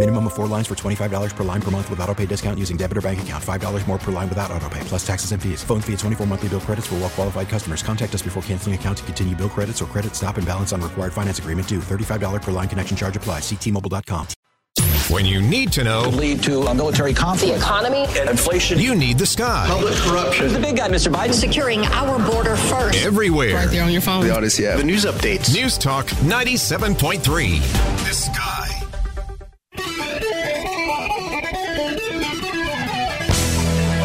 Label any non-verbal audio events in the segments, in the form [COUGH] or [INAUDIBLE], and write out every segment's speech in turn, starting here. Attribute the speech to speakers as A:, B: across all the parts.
A: Minimum of four lines for $25 per line per month with auto pay discount using debit or bank account. $5 more per line without auto pay, plus taxes and fees. Phone fee at 24 monthly bill credits for well qualified customers. Contact us before canceling account to continue bill credits or credit stop and balance on required finance agreement due. $35 per line connection charge applies. Ctmobile.com.
B: When you need to know,
C: lead to a military conflict.
D: The economy.
C: and Inflation.
B: you need the sky.
C: Public corruption. Who's the big guy, Mr. Biden?
D: Securing our border first.
B: Everywhere.
E: Right there on your phone.
F: The Audacy app. The news updates.
B: News Talk 97.3. The sky.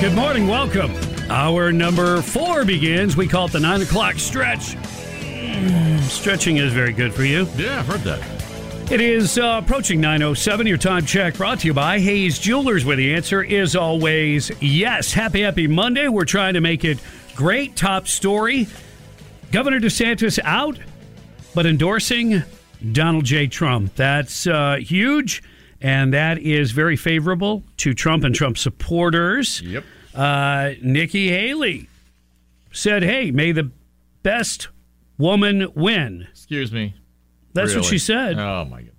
G: Good morning, welcome. Hour number four begins. We call it the nine o'clock stretch. Mm, Stretching is very good for you.
H: Yeah, I've heard that.
G: It is uh, approaching 9.07. Your time check brought to you by Hayes Jewelers, where the answer is always yes. Happy, happy Monday. We're trying to make it great. Top story Governor DeSantis out, but endorsing Donald J. Trump. That's uh, huge, and that is very favorable to Trump and Trump supporters.
H: Yep.
G: Uh, Nikki Haley said, hey, may the best woman win.
H: Excuse me.
G: That's what she said.
H: Oh my goodness.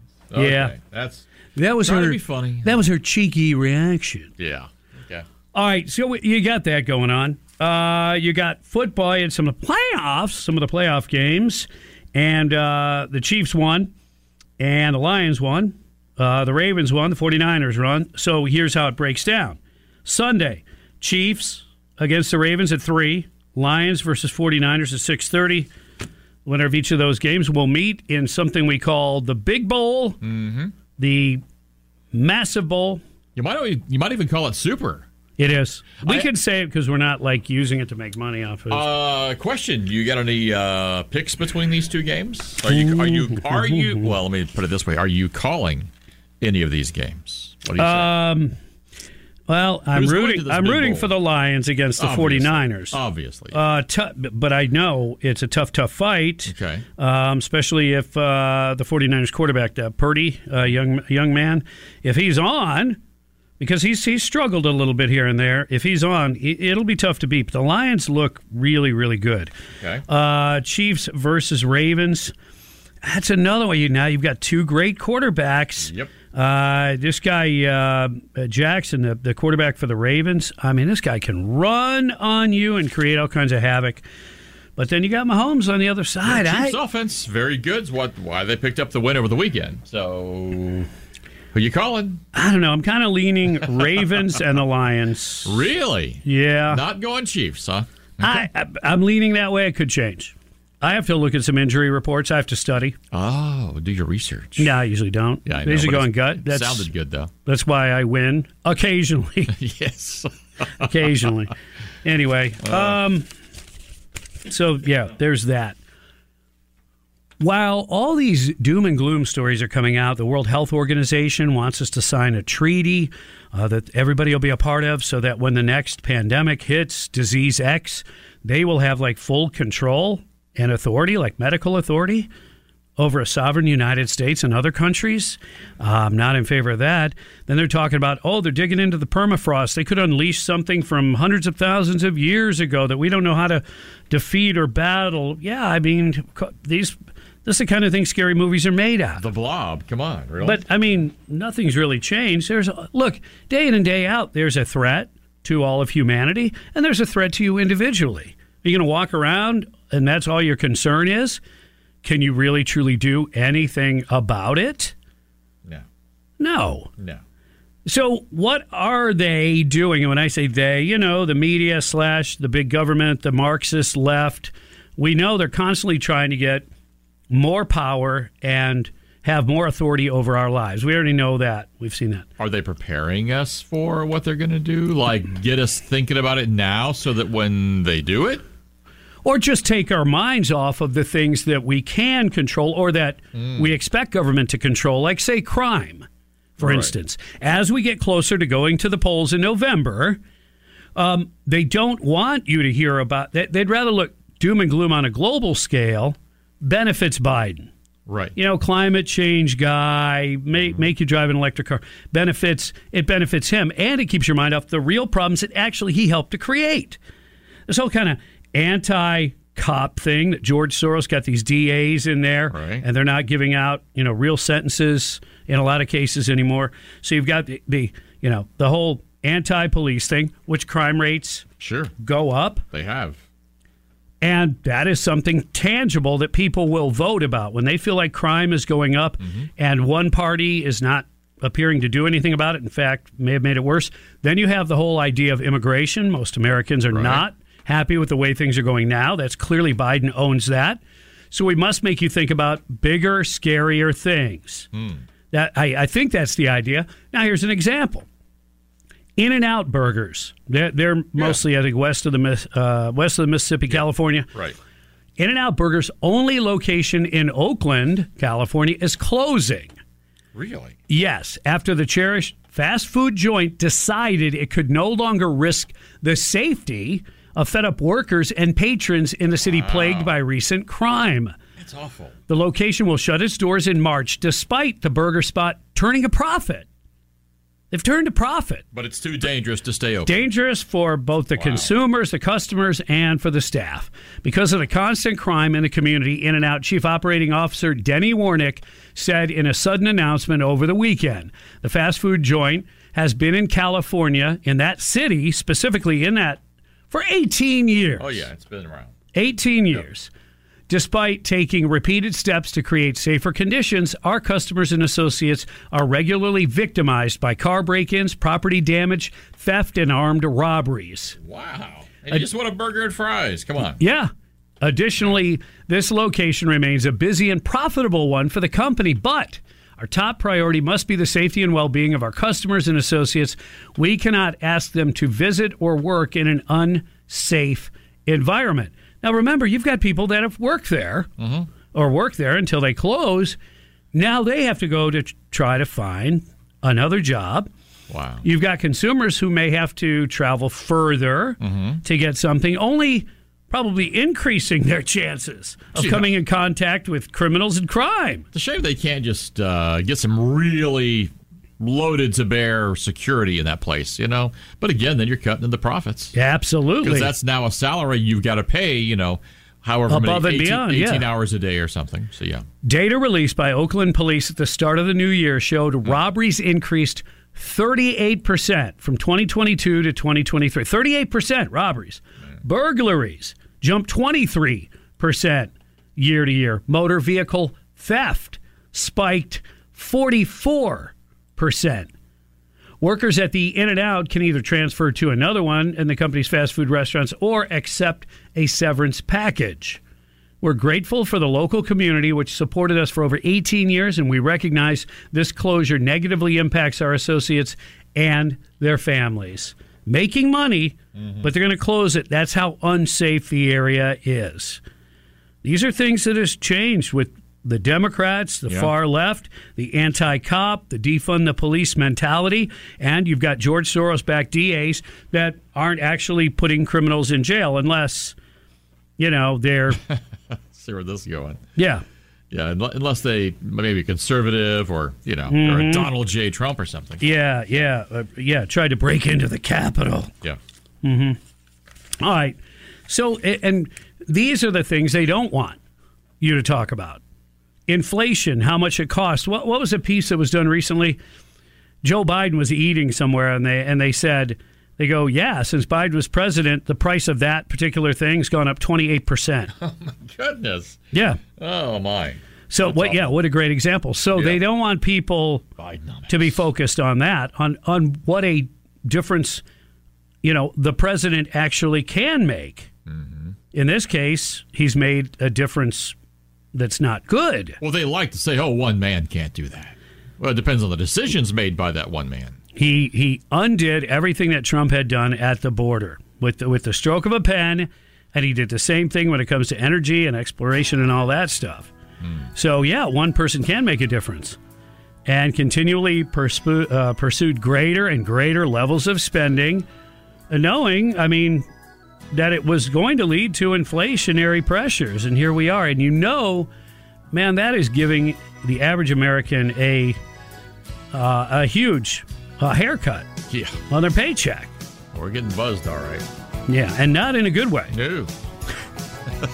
G: Yeah.
H: That's
G: That was her.
H: funny.
G: That was her cheeky reaction.
H: yeah. Okay.
G: All right, so you got that going on. Uh, you got football and some of the playoffs, some of the playoff games, and uh, the Chiefs won, and the Lions won, uh, the Ravens won, the 49ers won. So here's how it breaks down: Sunday, Chiefs against the Ravens at three, Lions versus 49ers at 6:30. Winner of each of those games will meet in something we call the Big Bowl, the Massive Bowl.
H: You might you might even call it super.
G: It is. We
H: I-
G: can say it because we're not like using it to make money off of. it.
H: Uh, question: You got any uh, picks between these two games? Are you are you are you? [LAUGHS] Well, let me put it this way: Are you calling any of these games? What do you say?
G: um, well, I'm
H: Who's
G: rooting. I'm rooting
H: bowl?
G: for the Lions against the
H: Obviously.
G: 49ers.
H: Obviously.
G: Uh, tou- but I know it's a tough, tough fight.
H: Okay.
G: Um, especially if uh, the 49ers quarterback, uh, Purdy, uh, young young man, if he's on, because he's he's struggled a little bit here and there. If he's on, it- it'll be tough to beat. But the Lions look really, really good.
H: Okay.
G: Uh, Chiefs versus Ravens. That's another way. You now you've got two great quarterbacks.
H: Yep.
G: Uh, this guy uh, Jackson, the, the quarterback for the Ravens. I mean, this guy can run on you and create all kinds of havoc. But then you got Mahomes on the other side.
H: Chiefs
G: I,
H: offense very good. Is what why they picked up the win over the weekend. So who you calling?
G: I don't know. I'm kind of leaning [LAUGHS] Ravens and the Lions.
H: Really?
G: Yeah,
H: Not going Chiefs, huh?
G: I, I, I'm leaning that way. It could change. I have to look at some injury reports. I have to study.
H: Oh, do your research.
G: No, I usually don't.
H: Yeah, I
G: I
H: know,
G: usually go on gut.
H: it
G: That's,
H: sounded good though.
G: That's why I win occasionally. [LAUGHS]
H: yes. [LAUGHS]
G: occasionally. Anyway, um, so yeah, there's that. While all these doom and gloom stories are coming out, the World Health Organization wants us to sign a treaty uh, that everybody will be a part of so that when the next pandemic hits, disease X, they will have like full control and authority, like medical authority, over a sovereign United States and other countries. Uh, I'm not in favor of that. Then they're talking about, oh, they're digging into the permafrost. They could unleash something from hundreds of thousands of years ago that we don't know how to defeat or battle. Yeah, I mean, these. This is the kind of thing scary movies are made out.
H: The blob. Come on, really?
G: But I mean, nothing's really changed. There's a, look day in and day out. There's a threat to all of humanity, and there's a threat to you individually. You going to walk around and that's all your concern is? Can you really truly do anything about it?
H: no,
G: No.
H: no.
G: So what are they doing? And when I say they, you know, the media slash the big government, the Marxist left. We know they're constantly trying to get more power and have more authority over our lives. We already know that. We've seen that.
H: Are they preparing us for what they're going to do? Like, get us thinking about it now so that when they do it?
G: Or just take our minds off of the things that we can control or that
H: Mm.
G: we expect government to control, like, say, crime, for
H: Right.
G: instance. As we get closer to going to the polls in November, um, they don't want you to hear about that. They'd rather look doom and gloom on a global scale benefits Biden.
H: Right.
G: You know, climate change guy, make, make you drive an electric car. Benefits, it benefits him, and it keeps your mind off the real problems that actually he helped to create. This whole kind of anti cop thing that George Soros got these DAs in there,
H: Right.
G: and they're not giving out, you know, real sentences in a lot of cases anymore. So you've got the, the you know, the whole anti police thing, which crime rates
H: Sure.
G: go up.
H: They have.
G: And that is something tangible that people will vote about when they feel like crime is going up mm-hmm. and one party is not appearing to do anything about it. In fact, may have made it worse. Then you have the whole idea of immigration. Most Americans are not happy with the way things are going now. That's clearly Biden owns that. So we must make you think about bigger, scarier things. That I, I think that's the idea. Now here's an example. In and Out Burgers. They're, they're mostly, I think, west of the uh, west of the Mississippi, California.
H: Right.
G: In and Out Burgers' only location in Oakland, California, is closing.
H: Really?
G: Yes, after the cherished fast food joint decided it could no longer risk the safety of fed up workers and patrons in the city plagued by recent crime.
H: That's awful.
G: The location will shut its doors in March despite the burger spot turning a profit. They've turned a profit.
H: But it's too dangerous to stay open.
G: Dangerous for both the consumers, the customers, and for the staff. Because of the constant crime in the community, In and Out Chief Operating Officer Denny Warnick said in a sudden announcement over the weekend the fast food joint has been in California, in that city, specifically in that, for 18 years.
H: oh, yeah. It's been around.
G: 18 years. Despite taking repeated steps to create safer conditions, our customers and associates are regularly victimized by car break ins, property damage, theft, and armed robberies.
H: Wow. And you just want a burger and fries. Come on.
G: Yeah. Additionally, this location remains a busy and profitable one for the company, but our top priority must be the safety and well being of our customers and associates. We cannot ask them to visit or work in an unsafe environment. Now, remember, you've got people that have worked there mm-hmm. or work there until they close. Now they have to go to try to find another job.
H: Wow.
G: You've got consumers who may have to travel further mm-hmm. to get something, only probably increasing their chances of
H: Yeah.
G: coming in contact with criminals and crime.
H: It's a shame they can't just uh, get some really loaded to bear security in that place, you know? But again, then you're cutting in the profits.
G: Absolutely.
H: Because that's now a salary you've got to pay, you know, however
G: Above
H: many,
G: and
H: 18,
G: beyond,
H: 18
G: yeah.
H: hours a day or something. So, yeah.
G: Data released by Oakland police at the start of the new year showed robberies increased 38% from 2022 to 2023. 38% robberies. Burglaries jumped 23% year to year. Motor vehicle theft spiked 44%. Workers at the In N Out can either transfer to another one in the company's fast food restaurants or accept a severance package. We're grateful for the local community which supported us for over 18 years, and we recognize this closure negatively impacts our associates and their families. Making money, mm-hmm. but they're going to close it. That's how unsafe the area is. These are things that has changed with the Democrats, the
H: Yeah.
G: far left, the anti-cop, the defund the police mentality, and you've got George Soros-backed DAs that aren't actually putting criminals in jail unless, you know, they're [LAUGHS]
H: See where this is going.
G: yeah.
H: Yeah, unless they maybe conservative or, you know, or
G: Mhm.
H: a Donald J. Trump or something.
G: Yeah, yeah, uh, yeah. Tried to break into the Capitol.
H: Yeah.
G: Mm-hmm. All right. So, and these are the things they don't want you to talk about. Inflation, how much it costs. What, what was a piece that was done recently? Joe Biden was eating somewhere, and they and they said they go, yeah, since Biden was president, the price of that particular thing's gone up twenty eight percent. [LAUGHS]
H: Oh, my goodness.
G: Yeah.
H: Oh, my.
G: So what? Yeah, what a great example. So they don't want people to be focused on that, on on what a difference, you know, the president actually can make. Mm-hmm. In this case, he's made a difference that's not good.
H: Well, they like to say, "Oh, one man can't do that." Well, it depends on the decisions made by that one man.
G: He he undid everything that Trump had done at the border with the, with the stroke of a pen, and he did the same thing when it comes to energy and exploration and all that stuff. So yeah, one person can make a difference, and continually uh, pursued greater and greater levels of spending, knowing, I mean, that it was going to lead to inflationary pressures, and here we are. And you know, man, that is giving the average American a uh, a huge uh, haircut
H: Yeah,
G: on their paycheck.
H: we're getting buzzed, all right.
G: Yeah, and not in a good way.
H: No, [LAUGHS]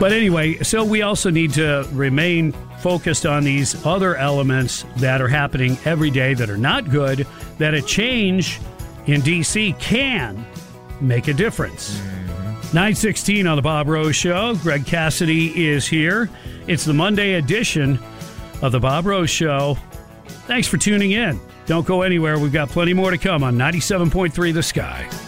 G: But anyway, so we also need to remain focused on these other elements that are happening every day that are not good, that a change in DC can make a difference. 916 on the Bob Rose Show. Greg Cassidy is here. It's the Monday edition of the Bob Rose Show. Thanks for tuning in. Don't go anywhere. We've got plenty more to come on 97.3 The Sky.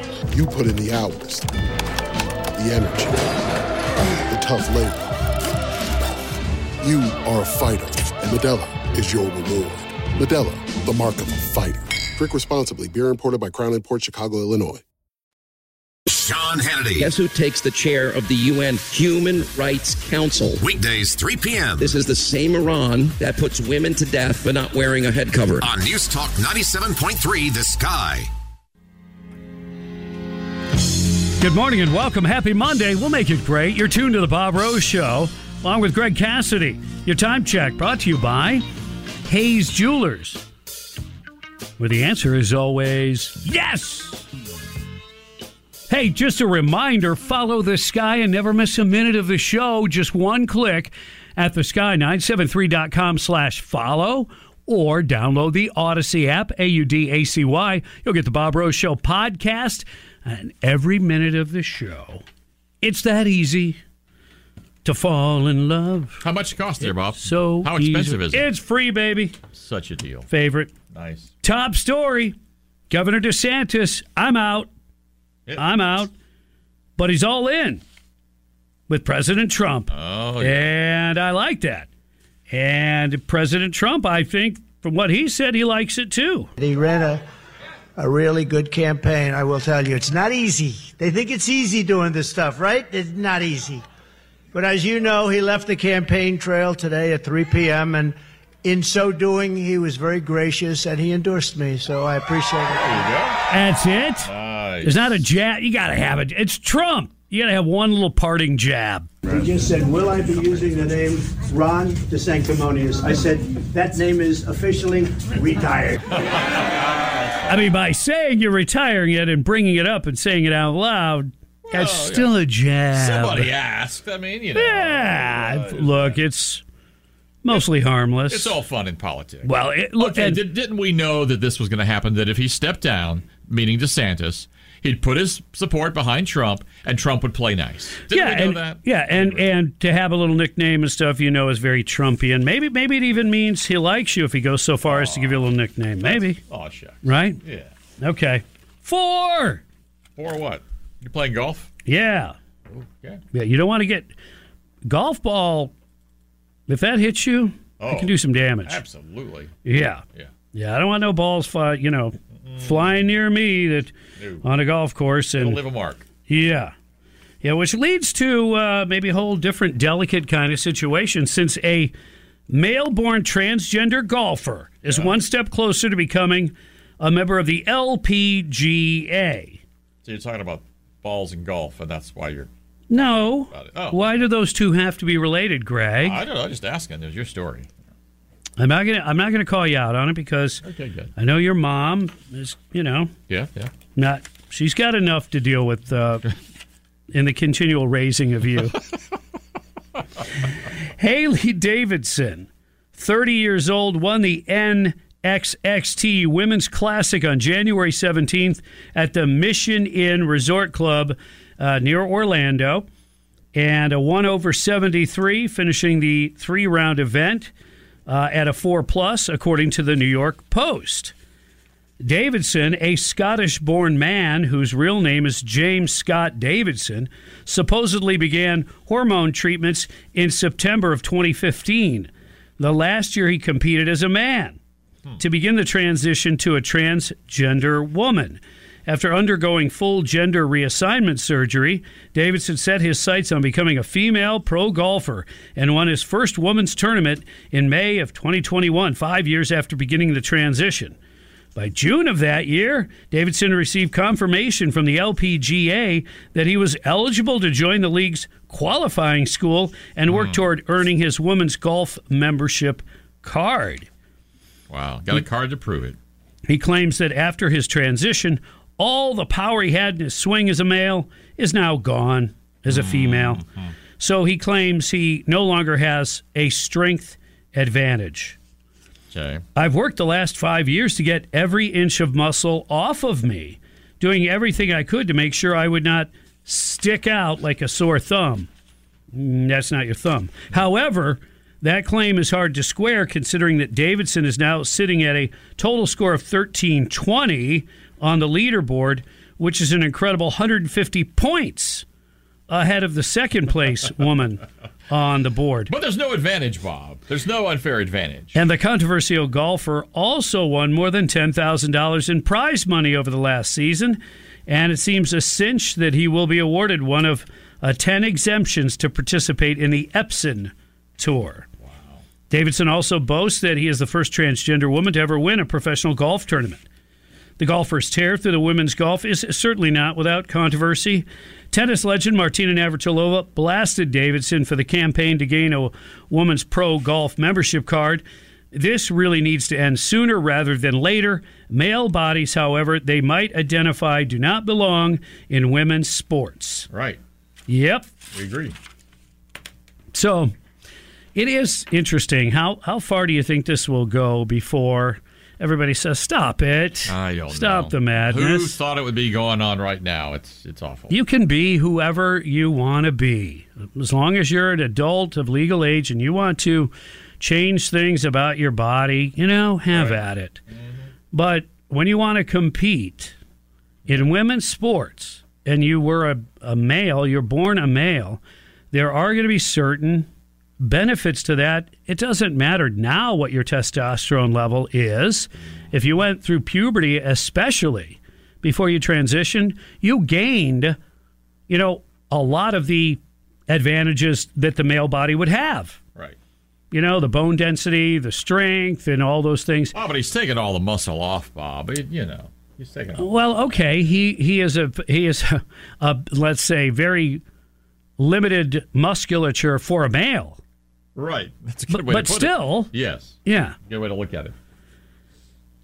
I: You put in the hours, the energy, the tough labor. You are a fighter, and Modelo is your reward. Modelo, the mark of a fighter. Drink responsibly. Beer imported by Crown Port Chicago, Illinois.
B: Sean Hannity.
J: Guess who takes the chair of the UN Human Rights Council?
B: Weekdays, 3 p.m.
J: This is the same Iran that puts women to death for not wearing a head cover.
B: On News Talk 97.3 The Sky.
G: Good morning and welcome. Happy Monday. We'll make it great. You're tuned to the Bob Rose Show, along with Greg Cassidy. Your time check brought to you by Hayes Jewelers, where the answer is always yes. Hey, just a reminder follow the sky and never miss a minute of the show. Just one click at the sky973.com slash follow or download the Audacy app, A U D A C Y. You'll get the Bob Rose Show podcast and every minute of the show. It's that easy to fall in love.
H: How much it cost there, Bob?
G: So
H: how expensive
G: easy.
H: is it?
G: It's free, baby.
H: Such a deal.
G: Favorite.
H: Nice.
G: Top story Governor DeSantis, I'm out. I'm out. But he's all in with President Trump.
H: Oh, yeah.
G: And I like that. And President Trump, I think, from what he said, he likes it too.
K: He ran a, a really good campaign, I will tell you. It's not easy. They think it's easy doing this stuff, right? It's not easy. But as you know, he left the campaign trail today at 3 p.m. and in so doing, he was very gracious and he endorsed me. So I appreciate it.
G: That's it. There's not a jab. You got to have it. It's Trump. You got to have one little parting jab.
K: He just said, Will I be using the name Ron DeSanctimonious? I said, That name is officially retired. [LAUGHS]
G: I mean, by saying you're retiring it and bringing it up and saying it out loud, that's
H: Oh, yeah.
G: still a jab.
H: Somebody asked. I mean, you know.
G: Yeah. Look, it's mostly harmless.
H: It's all fun in politics.
G: Well, it, look,
H: okay, did, didn't we know that this was going to happen? That if he stepped down, meaning DeSantis, he'd put his support behind Trump, and Trump would play nice. Didn't
G: yeah,
H: we know
G: and,
H: that?
G: yeah, and and to have a little nickname and stuff, you know, is very Trumpian. Maybe maybe it even means he likes you if he goes so far as to give you a little nickname. Maybe,
H: Oh, shucks.
G: right?
H: Yeah.
G: Okay, four.
H: Four what? You playing golf?
G: Yeah,
H: Okay.
G: yeah. You don't want to get golf ball. If that hits you, it
H: Oh,
G: can do some damage.
H: Absolutely.
G: Yeah.
H: Yeah.
G: Yeah, I don't want no balls fly, you know, flying near me that
H: No.
G: on a golf course
H: It'll
G: and
H: leave a mark.
G: yeah. Yeah, which leads to uh, maybe a whole different delicate kind of situation since a male-born transgender golfer is one step closer to becoming a member of the LPGA.
H: So you're talking about balls and golf, and that's why you're.
G: No.
H: Oh.
G: Why do those two have to be related, Greg?
H: I don't know. Just asking. There's your story.
G: I'm not gonna I'm not gonna call you out on it because
H: Okay.
G: I know your mom is you know
H: Yeah, yeah.
G: not she's got enough to deal with uh, [LAUGHS] in the continual raising of you. [LAUGHS] Hailey Davidson, 30 years old, won the NXXT Women's Classic on January 17th at the Mission Inn Resort Club uh, near Orlando, and a one over 73, finishing the three round event uh, at a four plus, according to the New York Post. Davidson, a Scottish born man whose real name is James Scott Davidson, supposedly began hormone treatments in September of 2015, the last year he competed as a man, to begin the transition to a transgender woman. After undergoing full gender reassignment surgery, Davidson set his sights on becoming a female pro golfer and won his first women's tournament in May of 2021, five years after beginning the transition. By June of that year, Davidson received confirmation from the LPGA that he was eligible to join the league's qualifying school and work hmm. toward earning his women's golf membership card.
H: Wow. Got a card to prove it.
G: He claims that after his transition, all the power he had in his swing as a male is now gone as a female. So he claims he no longer has a strength advantage.
H: Okay.
G: I've worked the last five years to get every inch of muscle off of me, doing everything I could to make sure I would not stick out like a sore thumb. Mm, That's not your thumb. However, that claim is hard to square considering that Davidson is now sitting at a total score of 1320 on the leaderboard, which is an incredible 150 points ahead of the second place [LAUGHS] woman on the board.
H: But there's no advantage, Bob. There's no unfair advantage.
G: And the controversial golfer also won more than $10,000 in prize money over the last season. And it seems a cinch that he will be awarded one of uh, 10 exemptions to participate in the Epson Tour. Wow. Davidson also boasts that he is the first transgender woman to ever win a professional golf tournament. The golfer's tear through the women's golf is certainly not without controversy. Tennis legend Martina Navratilova blasted Davidson for the campaign to gain a woman's pro golf membership card. This really needs to end sooner rather than later. Male bodies, however, they might identify do not belong in women's sports.
H: Right.
G: Yep.
H: We agree.
G: So it is interesting. How how far do you think this will go before everybody says stop it?
H: I don't
G: stop
H: know.
G: the madness.
H: Who thought it would be going on right now? It's it's awful.
G: You can be whoever you want to be. As long as you're an adult of legal age and you want to change things about your body, you know, have at it. But when you want to compete in women's sports and you were a, a male, you're born a male, there are going to be certain benefits to that. It doesn't matter now what your testosterone level is. If you went through puberty, especially before you transitioned, you gained, you know, a lot of the advantages that the male body would have.
H: Right.
G: You know, the bone density, the strength, and all those things.
H: Oh, but he's taking all the muscle off, Bob. You know, he's taking all.
G: Well, okay, he he is a he is a, [LAUGHS] a let's say very limited musculature for a male.
H: Right. [LAUGHS] That's a good
G: But-
H: way
G: but
H: to put
G: still-
H: it. Yes.
G: Yeah.
H: Good way to look at it.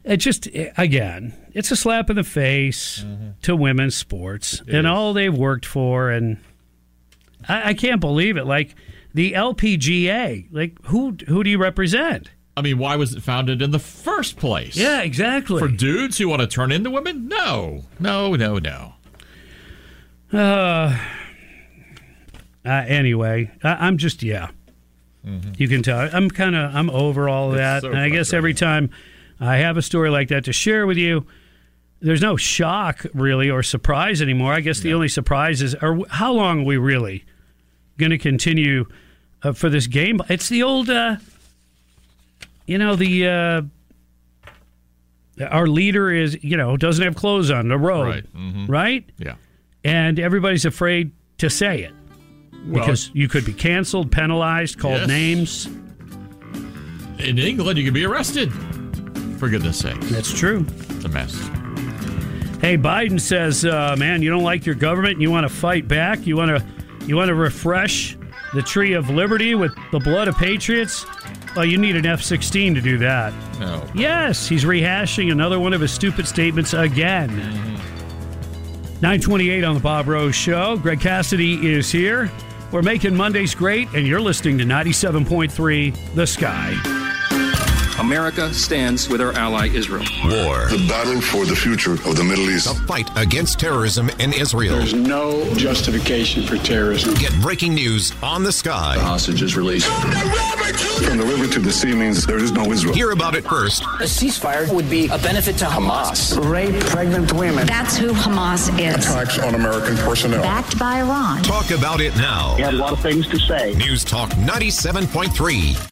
G: It just again, it's a slap in the face to women's sports and all they've worked for, and I, I can't believe it. Like the LPGA, like who who do you represent?
H: I mean, why was it founded in the first place?
G: Yeah, exactly.
H: For dudes who want to turn into women? No. No, no, no.
G: Uh, uh, anyway, I, I'm just yeah. You can tell I'm kind of I'm over all of that,
H: so
G: and I guess every time I have a story like that to share with you, there's no shock really or surprise anymore. I guess the only surprise is, are how long are we really going to continue uh, for this game? It's the old, uh, you know, the uh, our leader is you know doesn't have clothes on the road,
H: Right. Mhm.
G: right?
H: Yeah.
G: and everybody's afraid to say it
H: Well-
G: because you could be canceled, penalized, called
H: Yes.
G: names.
H: In England, you could be arrested. For goodness sake.
G: That's true.
H: It's a mess.
G: Hey, Biden says, uh, "Man, you don't like your government. And you want to fight back. You want to, you want to refresh the tree of liberty with the blood of patriots. Well, you need an F-16 to do that.
H: No.
G: Yes, he's rehashing another one of his stupid statements again. 928 on the Bob Rose Show. Greg Cassidy is here. We're making Mondays great, and you're listening to 97.3 The Sky.
L: America stands with our ally Israel.
B: War.
M: The battle for the future of the Middle East.
B: The fight against terrorism in Israel.
M: There's no justification for terrorism.
B: Get breaking news on the sky.
L: Hostages released.
M: From the river to the sea means there is no Israel.
B: Hear about it first.
N: A ceasefire would be a benefit to Hamas.
K: Rape pregnant women.
D: That's who Hamas is.
M: Attacks on American personnel.
D: Backed by Iran.
B: Talk about it now.
O: He had a lot of things to say.
B: News Talk 97.3.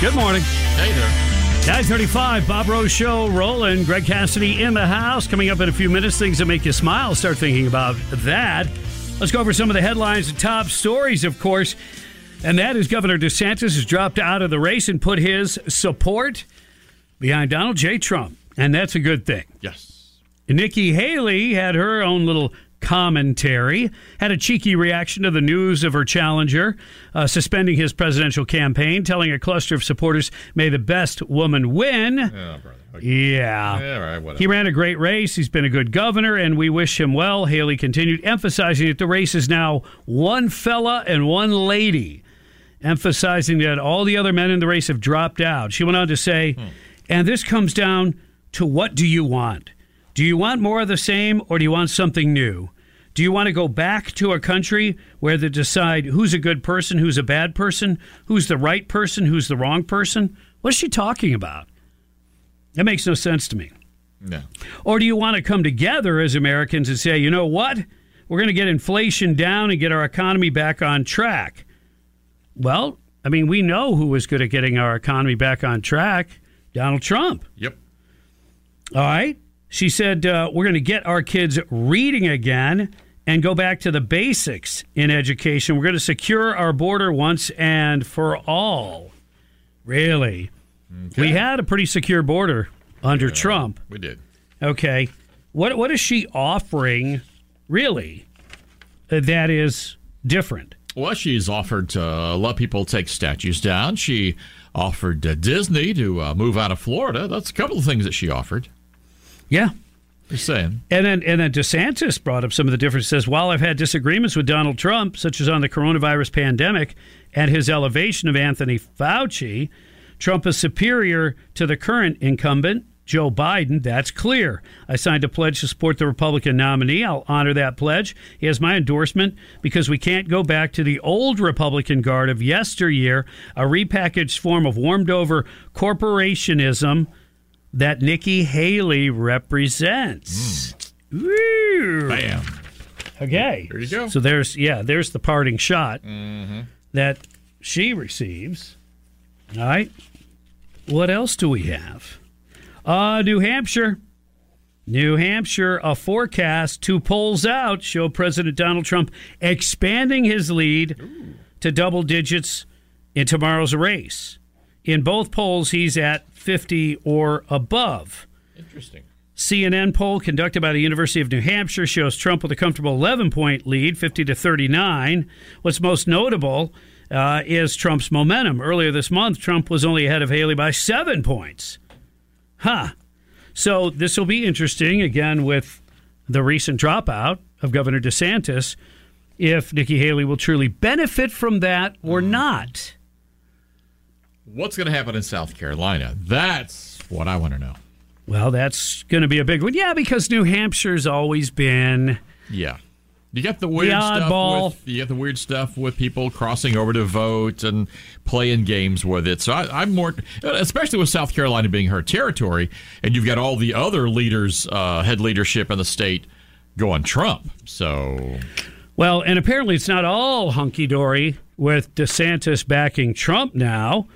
G: Good morning.
H: Hey there.
G: 935, Bob Rose Show rolling. Greg Cassidy in the house. Coming up in a few minutes, things that make you smile. Start thinking about that. Let's go over some of the headlines and top stories, of course. And that is Governor DeSantis has dropped out of the race and put his support behind Donald J. Trump. And that's a good thing.
H: Yes.
G: Nikki Haley had her own little commentary, had a cheeky reaction to the news of her challenger uh, suspending his presidential campaign, telling a cluster of supporters, may the best woman win.
H: Oh, brother.
G: Yeah.
H: Yeah, right, whatever.
G: He ran a great race. He's been a good governor, and we wish him well. Haley continued, emphasizing that the race is now one fella and one lady, emphasizing that all the other men in the race have dropped out. She went on to say, and this comes down to what do you want? Do you want more of the same, or do you want something new? Do you want to go back to a country where they decide who's a good person, who's a bad person, who's the right person, who's the wrong person? What is she talking about? That makes no sense to me.
H: No.
G: Or do you want to come together as Americans and say, you know what? We're going to get inflation down and get our economy back on track. Well, I mean, we know who was good at getting our economy back on track Donald Trump.
H: Yep.
G: All right. She said, uh, we're going to get our kids reading again and go back to the basics in education. We're going to secure our border once and for all. Really? We had a pretty secure border under Trump.
H: We did.
G: Okay. What what is she offering really that is different?
H: Well, she's offered to uh, let people take statues down. She offered uh, Disney to uh, move out of Florida. That's a couple of things that she offered.
G: Yeah.
H: Just saying.
G: And then and then DeSantis brought up some of the differences. Says while I've had disagreements with Donald Trump, such as on the coronavirus pandemic and his elevation of Anthony Fauci, Trump is superior to the current incumbent, Joe Biden. That's clear. I signed a pledge to support the Republican nominee. I'll honor that pledge. He has my endorsement because we can't go back to the old Republican guard of yesteryear, a repackaged form of warmed over corporationism that Nikki Haley represents. Woo.
H: Bam.
G: Okay.
H: There you go.
G: So there's yeah, there's the parting shot
H: Mm-hmm.
G: that she receives. All right. What else do we have? Uh, New Hampshire. New Hampshire, a forecast, two polls out show President Donald Trump expanding his lead to double digits in tomorrow's race. In both polls, he's at 50 or above.
H: Interesting.
G: CNN poll conducted by the University of New Hampshire shows Trump with a comfortable 11 point lead, 50 to 39. What's most notable uh, is Trump's momentum. Earlier this month, Trump was only ahead of Haley by seven points. Huh. So this will be interesting again with the recent dropout of Governor DeSantis if Nikki Haley will truly benefit from that or not.
H: What's going to happen in South Carolina? That's what I want to know.
G: Well, that's going to be a big one. Yeah, because New Hampshire's always been.
H: Yeah. You got the weird
G: The
H: stuff
G: oddball.
H: with you got the weird stuff with people crossing over to vote and playing games with it. So I, I'm more, especially with South Carolina being her territory, and you've got all the other leaders, uh, head leadership in the state going Trump. So
G: Well, and apparently it's not all hunky dory with DeSantis backing Trump now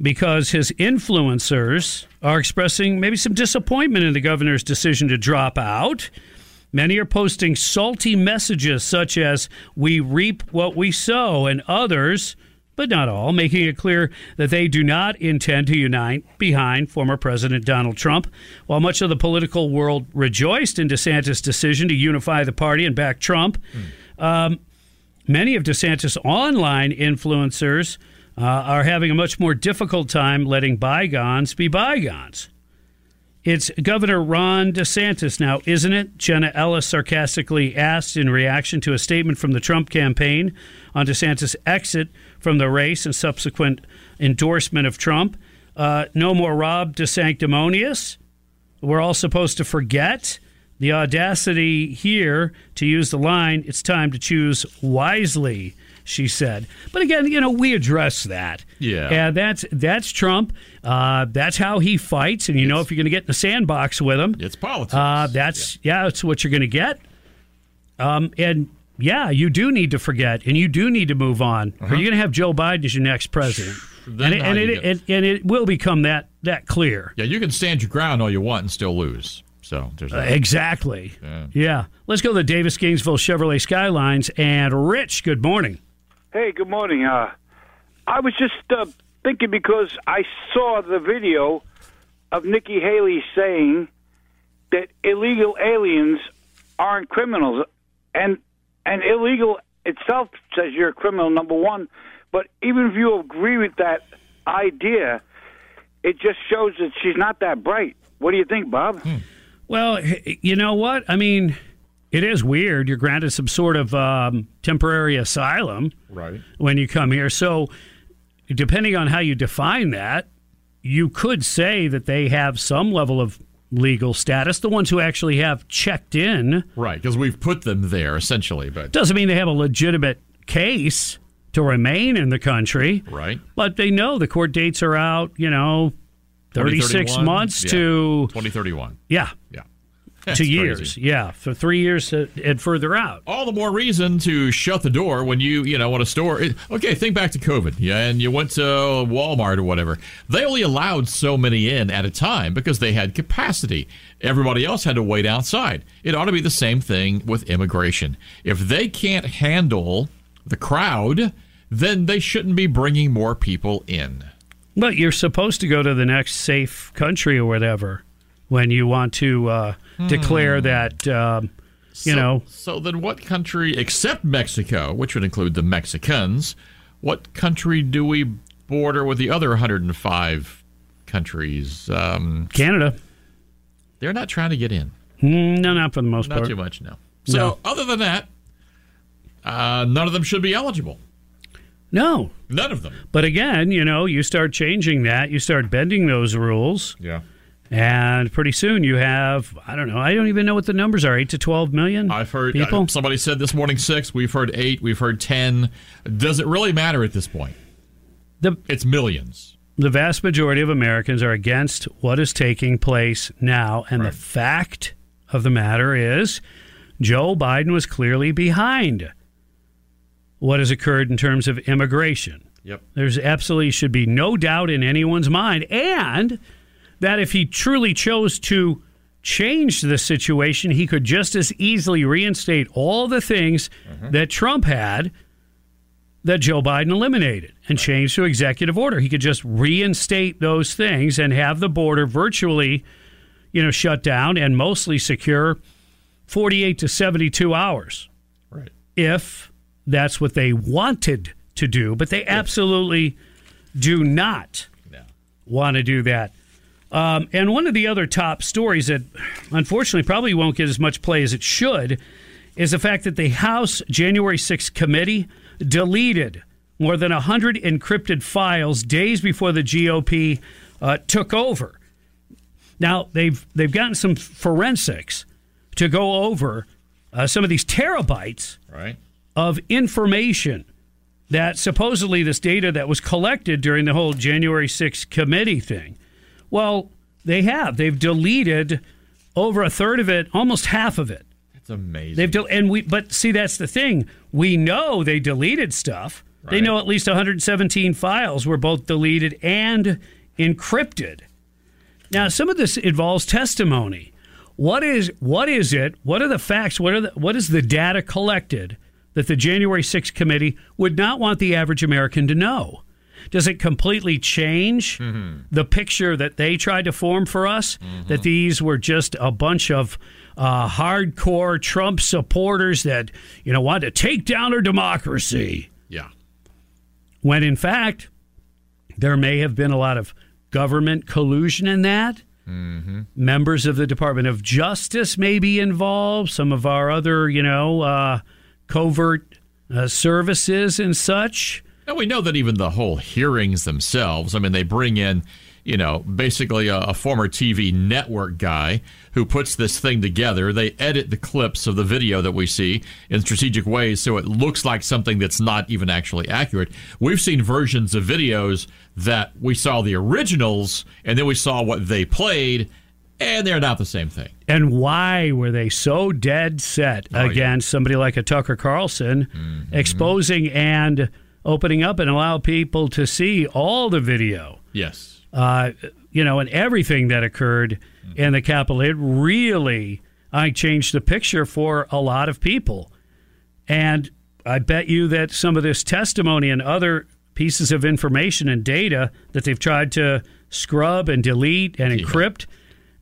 G: because his influencers are expressing maybe some disappointment in the governor's decision to drop out. Many are posting salty messages such as, We reap what we sow, and others, but not all, making it clear that they do not intend to unite behind former President Donald Trump. While much of the political world rejoiced in DeSantis' decision to unify the party and back Trump, um, many of DeSantis' online influencers uh, are having a much more difficult time letting bygones be bygones. It's Governor Ron DeSantis now, isn't it? Jenna Ellis sarcastically asked in reaction to a statement from the Trump campaign on DeSantis' exit from the race and subsequent endorsement of Trump. Uh, no more Rob DeSanctimonious. We're all supposed to forget the audacity here to use the line, it's time to choose wisely, she said. But again, you know, we address that.
H: Yeah.
G: And that's that's Trump. Uh, that's how he fights. And you know, if you're going to get in the sandbox with him,
H: it's politics.
G: Uh, that's yeah. that's what you're going to get. Um, and yeah, you do need to forget, and you do need to move on.
H: Uh-huh.
G: you're going to have Joe Biden as your next president, [SIGHS]
H: Then
G: and, it, and,
H: you
G: it, and it will become that that clear.
H: yeah, you can stand your ground all you want and still lose. So there's
G: Uh, exactly.
H: Yeah.
G: Yeah. Let's go to the Davis Gainesville Chevrolet Skylines. And Rich, good morning.
O: Hey, good morning. Uh, I was just uh, thinking because I saw the video of Nikki Haley saying that illegal aliens aren't criminals, and and illegal itself says you're a criminal. Number one, but even if you agree with that idea, it just shows that she's not that bright. What do you think, Bob?
G: Well, you know what? I mean, it is weird. You're granted some sort of um, temporary asylum
H: Right.
G: when you come here. So, depending on how you define that, you could say that they have some level of legal status. The ones who actually have checked in
H: Right, because we've put them there essentially, but
G: doesn't mean they have a legitimate case to remain in the country.
H: right.
G: But they know the court dates are out, you know, 36 months
H: Yeah.
G: to
H: 2031.
G: yeah,
H: Yeah.
G: Two
H: That's
G: years.
H: crazy.
G: Yeah, for 3 years and further out.
H: All the more reason to shut the door when you, you know, when a store. okay, think back to COVID, yeah, and you went to Walmart or whatever. They only allowed so many in at a time because they had capacity. Everybody else had to wait outside. It ought to be the same thing with immigration. If they can't handle the crowd, then they shouldn't be bringing more people in.
G: But you're supposed to go to the next safe country or whatever when you want to uh, declare that, um, you
H: So-
G: know,
H: So then, what country, except Mexico, which would include the Mexicans, what country do we border with the other 105 countries? Um,
G: Canada.
H: they're not trying to get in.
G: Mm, No, not for the most
H: Not
G: part.
H: too much, no. So,
G: No.
H: other than that, uh, none of them should be eligible.
G: No.
H: None of them.
G: But again, you know, you start changing that, you start bending those rules,
H: Yeah.
G: And pretty soon you have, I don't know, I don't even know what the numbers are 8 to 12 million
H: I've heard
G: people.
H: somebody said this morning six. We've heard eight. We've heard ten. Does it really matter at this point?
G: The,
H: it's millions.
G: the vast majority of Americans are against what is taking place now. And the fact of the matter is, Joe Biden was clearly behind what has occurred in terms of immigration.
H: Yep.
G: There's absolutely should be no doubt in anyone's mind. And that if he truly chose to change the situation, he could just as easily reinstate all the things mm-hmm. that Trump had that Joe Biden eliminated. and change to executive order. He could just reinstate those things and have the border virtually, you know, shut down and mostly secure 48 to 72 hours.
H: Right.
G: If that's what they wanted to do, but they absolutely do not want to do that. Um, and one of the other top stories that unfortunately probably won't get as much play as it should is the fact that the House January 6th committee deleted more than 100 encrypted files days before the GOP uh, took over. Now, they've, they've gotten some forensics to go over uh, some of these terabytes
H: Right.
G: of information that supposedly this data that was collected during the whole January 6th committee thing. Well, they have. They've deleted over a third of it, almost half of it.
H: It's amazing.
G: They've del- and we but see that's the thing. We know they deleted stuff. They know at least 117 files were both deleted and encrypted. Now, some of this involves testimony. What is what is it? What are the facts? What are the, what is the data collected that the January 6th committee would not want the average American to know? Does it completely change the picture that they tried to form for us? That these were just a bunch of uh, hardcore Trump supporters that you know wanted to take down our democracy
H: Yeah.
G: when in fact there may have been a lot of government collusion in that.
H: Mm-hmm.
G: Members of the Department of Justice may be involved. Some of our other, you know, uh, covert uh, services and such.
H: And we know that even the whole hearings themselves, I mean, they bring in, you know, basically a, a former TV network guy who puts this thing together. They edit the clips of the video that we see in strategic ways so it looks like something that's not even actually accurate. We've seen versions of videos that we saw the originals and then we saw what they played, and they're not the same thing.
G: And why were they so dead set
H: Oh,
G: against somebody like a Tucker Carlson
H: Mm-hmm.
G: exposing and opening up and allow people to see all the video?
H: Yes.
G: uh, you know, and everything that occurred in the Capitol. It really, I changed the picture for a lot of people. And I bet you that some of this testimony and other pieces of information and data that they've tried to scrub and delete and encrypt,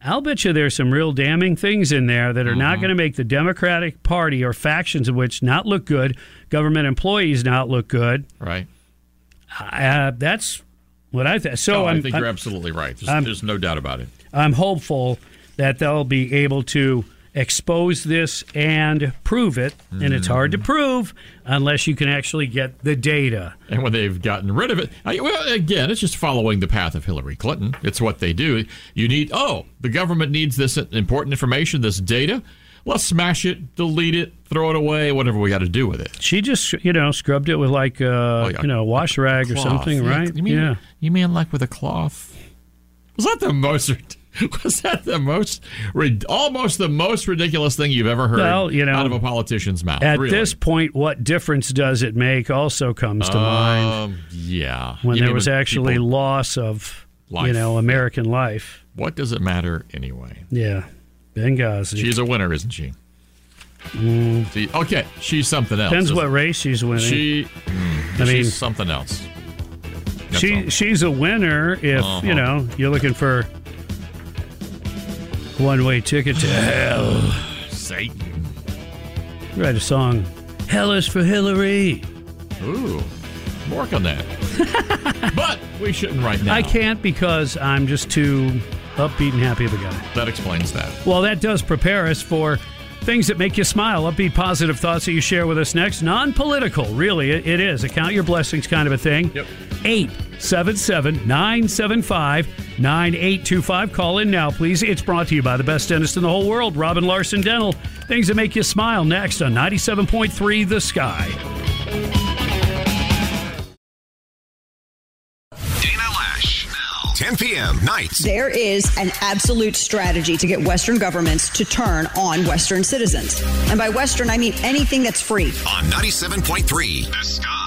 G: I'll bet you there's some real damning things in there that are not going to make the Democratic Party or factions of which not look good, government employees not look good.
H: Right.
G: Uh, that's what I think. So
H: Oh,
G: I'm,
H: I think
G: I'm-
H: you're absolutely right. There's, there's no doubt about it.
G: I'm hopeful that they'll be able to expose this and prove it. And it's hard to
H: Mm-hmm.
G: prove unless you can actually get the data.
H: And when they've gotten rid of it, I, well, again, it's just following the path of Hillary Clinton. It's what they do. You need, oh, the government needs this important information, this data. Let's smash it, delete it, throw it away, whatever we got to do with it.
G: She just, you know, scrubbed it with like, uh, you know, wash rag or something,
H: Yeah,
G: right?
H: You mean,
G: yeah.
H: You mean like with a cloth? Was that the most? [LAUGHS] Was that the most? Almost the most ridiculous thing you've ever heard
G: Well, you know,
H: out of a politician's mouth.
G: At
H: really.
G: this point, what difference does it make also comes to mind
H: Um, yeah.
G: when
H: You
G: there was actually loss of,
H: life.
G: you know, American life.
H: What does it matter anyway?
G: Yeah. Benghazi.
H: She's a winner, isn't she?
G: Mm.
H: See, okay, she's something else.
G: Depends what race she's winning.
H: She, mm,
G: I
H: she's
G: mean-
H: something else. That's
G: she
H: all.
G: she's a winner if
H: Uh-huh.
G: you know you're looking for one way ticket to hell.
H: Satan.
G: Write a song. Hell is for Hillary.
H: Ooh, work on that. [LAUGHS] but we shouldn't right now.
G: I can't because I'm just too upbeat and happy of a guy.
H: That explains that.
G: Well, that does prepare us for things that make you smile, upbeat, positive thoughts that you share with us next. Non political, really, it, is. A count your blessings kind of a thing.
H: Yep.
G: 877 975 9825. Call in now, please. It's brought to you by the best dentist in the whole world, Robin Larson Dental. Things that make you smile next on 97.3 The Sky.
B: 10 p.m. nights.
P: There is an absolute strategy to get Western governments to turn on Western citizens. And by Western, I mean anything that's free.
B: On 97.3 The Sky.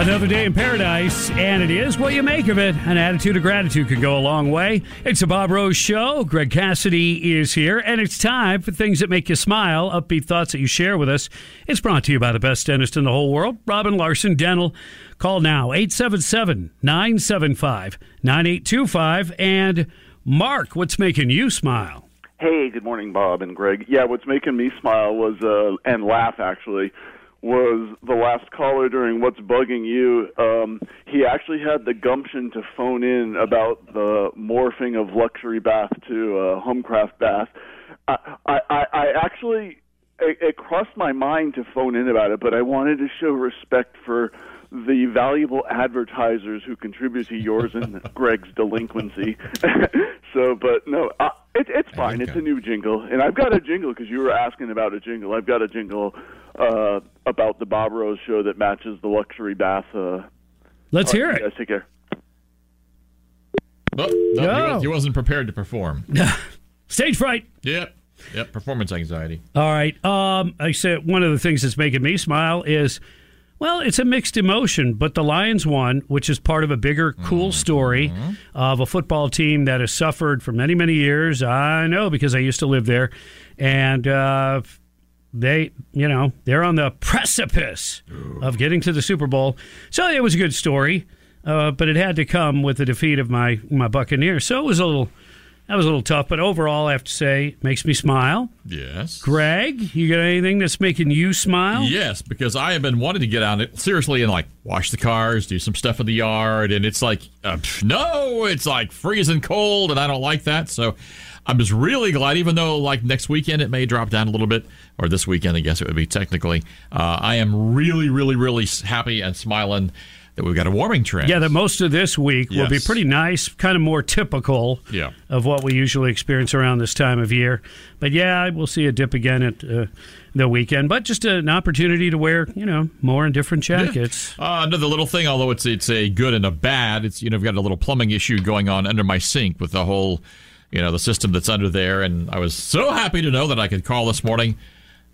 G: Another day in paradise, and it is what you make of it. An attitude of gratitude can go a long way. It's a Bob Rose show. Greg Cassidy is here, and it's time for things that make you smile, upbeat thoughts that you share with us. It's brought to you by the best dentist in the whole world, Robin Larson Dental. Call now, 877 975 9825. And Mark, what's making you smile?
Q: Hey, good morning, Bob and Greg. Yeah, what's making me smile was uh, and laugh actually was the last caller during what's bugging you. Um, he actually had the gumption to phone in about the morphing of luxury bath to a homecraft bath. I, I, I actually it, it crossed my mind to phone in about it, but I wanted to show respect for the valuable advertisers who contribute to yours and [LAUGHS] Greg's delinquency. [LAUGHS] so, but no, uh, it, it's fine. It's a new jingle, and I've got a jingle because you were asking about a jingle. I've got a jingle uh, about the Bob Rose show that matches the luxury bath. Uh,
G: Let's hear
Q: right,
G: it.
Q: you guys take care.
H: Oh, no,
G: No.
H: He, was, he wasn't prepared to perform. [LAUGHS]
G: Stage fright.
H: Yep. Yep. Performance anxiety.
G: All right. Um, I said one of the things that's making me smile is, well, it's a mixed emotion, but the Lions won, which is part of a bigger, cool story of a football team that has suffered for many, many years. I know because I used to live there, and uh, they, you know, they're on the precipice of getting to the Super Bowl. So it was a good story, uh, but it had to come with the defeat of my my Buccaneers. So it was a little. That was a little tough, but overall, I have to say, makes me smile.
H: Yes.
G: Greg, you got anything that's making you smile?
H: Yes, because I have been wanting to get out it seriously and like wash the cars, do some stuff in the yard, and it's like uh, no, it's like freezing cold, and I don't like that. So I'm just really glad, even though like next weekend it may drop down a little bit, or this weekend I guess it would be technically. Uh, I am really, really, really happy and smiling that we've got a warming trend.
G: Yeah, that most of this week will be pretty nice, kind of more typical
H: Yeah.
G: of what we usually experience around this time of year. But yeah, we'll see a dip again at uh, the weekend, but just an opportunity to wear, you know, more and different jackets.
H: Uh, another little thing, although it's it's a good and a bad. It's you know I've got a little plumbing issue going on under my sink with the whole, you know, the system that's under there, and I was so happy to know that I could call this morning.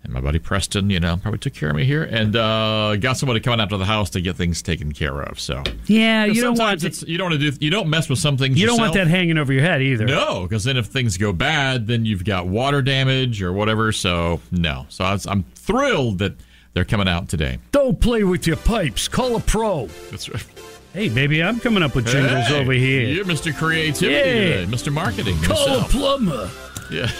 H: And my buddy Preston, you know, probably took care of me here, and uh, got somebody coming out to the house to get things taken care of. So
G: Yeah, you don't
H: sometimes
G: want
H: it's, you don't want to do you don't mess with some things.
G: you don't want that hanging over your head either.
H: No, because then if things go bad, then you've got water damage or whatever. So no, so I I'm thrilled that they're coming out today.
G: Don't play with your pipes. Call a pro.
H: That's right.
G: Hey, baby, I'm coming up with jingles
H: Hey,
G: over here.
H: You're Mr. Creativity
G: Yeah.
H: today, Mr. Marketing.
G: Call a
H: yourself.
G: plumber.
H: Yeah.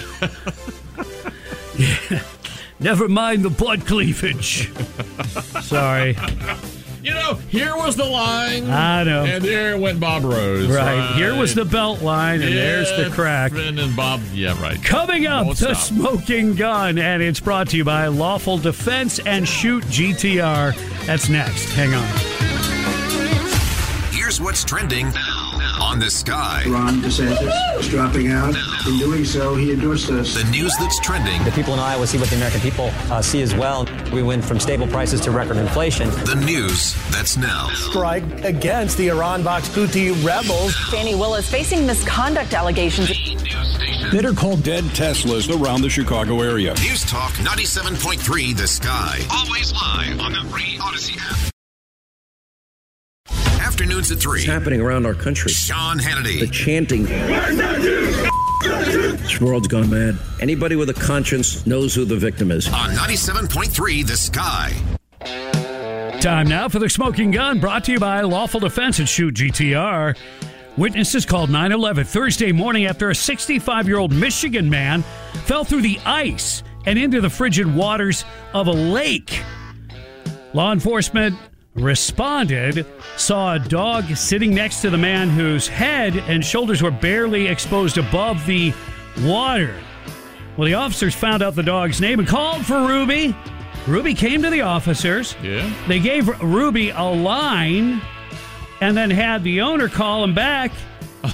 H: [LAUGHS]
G: Never mind the butt cleavage. [LAUGHS] Sorry.
H: You know, here was the line.
G: I know.
H: And there went Bob Rose.
G: Right. Here was the belt line, and there's the crack.
H: And then Bob, yeah, right.
G: Coming up,
H: Won't
G: the
H: stop.
G: smoking gun, and it's brought to you by Lawful Defense and Shoot GTR. That's next. Hang on.
B: Here's what's trending on the sky.
R: Ron DeSantis is dropping out. In doing so, he endorsed us.
B: The news that's trending.
S: The people in Iowa see what the American people uh, see as well. We went from stable prices to record inflation.
B: The news that's now.
T: strike against the Iran Box Houthi rebels.
U: Fani Willis facing misconduct allegations.
V: Better call dead Teslas around the Chicago area.
B: News Talk 97.3 The Sky. Always live on the Free Audacy app. Afternoons at 3.
J: It's happening around our country.
B: Sean Hannity.
J: The chanting. This world's gone mad. Anybody with a conscience knows who the victim is.
B: On 97.3 The Sky.
G: Time now for the smoking gun, brought to you by Lawful Defense and Shoot GTR. Witnesses called 9 11 Thursday morning after a 65 year old Michigan man fell through the ice and into the frigid waters of a lake. Law enforcement responded, saw a dog sitting next to the man whose head and shoulders were barely exposed above the water. Well, the officers found out the dog's name and called for Ruby. Ruby came to the officers.
H: Yeah.
G: They gave Ruby a line and then had the owner call him back.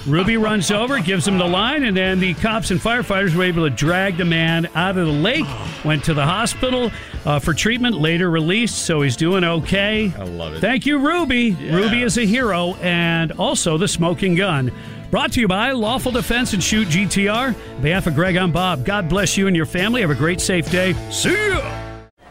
G: Ruby runs over, gives him the line, and then the cops and firefighters were able to drag the man out of the lake. Went to the hospital uh, for treatment, later released, so he's doing okay.
H: I love it.
G: Thank you, Ruby. Ruby is a hero, and also the smoking gun. Brought to you by Lawful Defense and Shoot GTR. On behalf of Greg, I'm Bob. God bless you and your family. Have a great, safe day. See ya.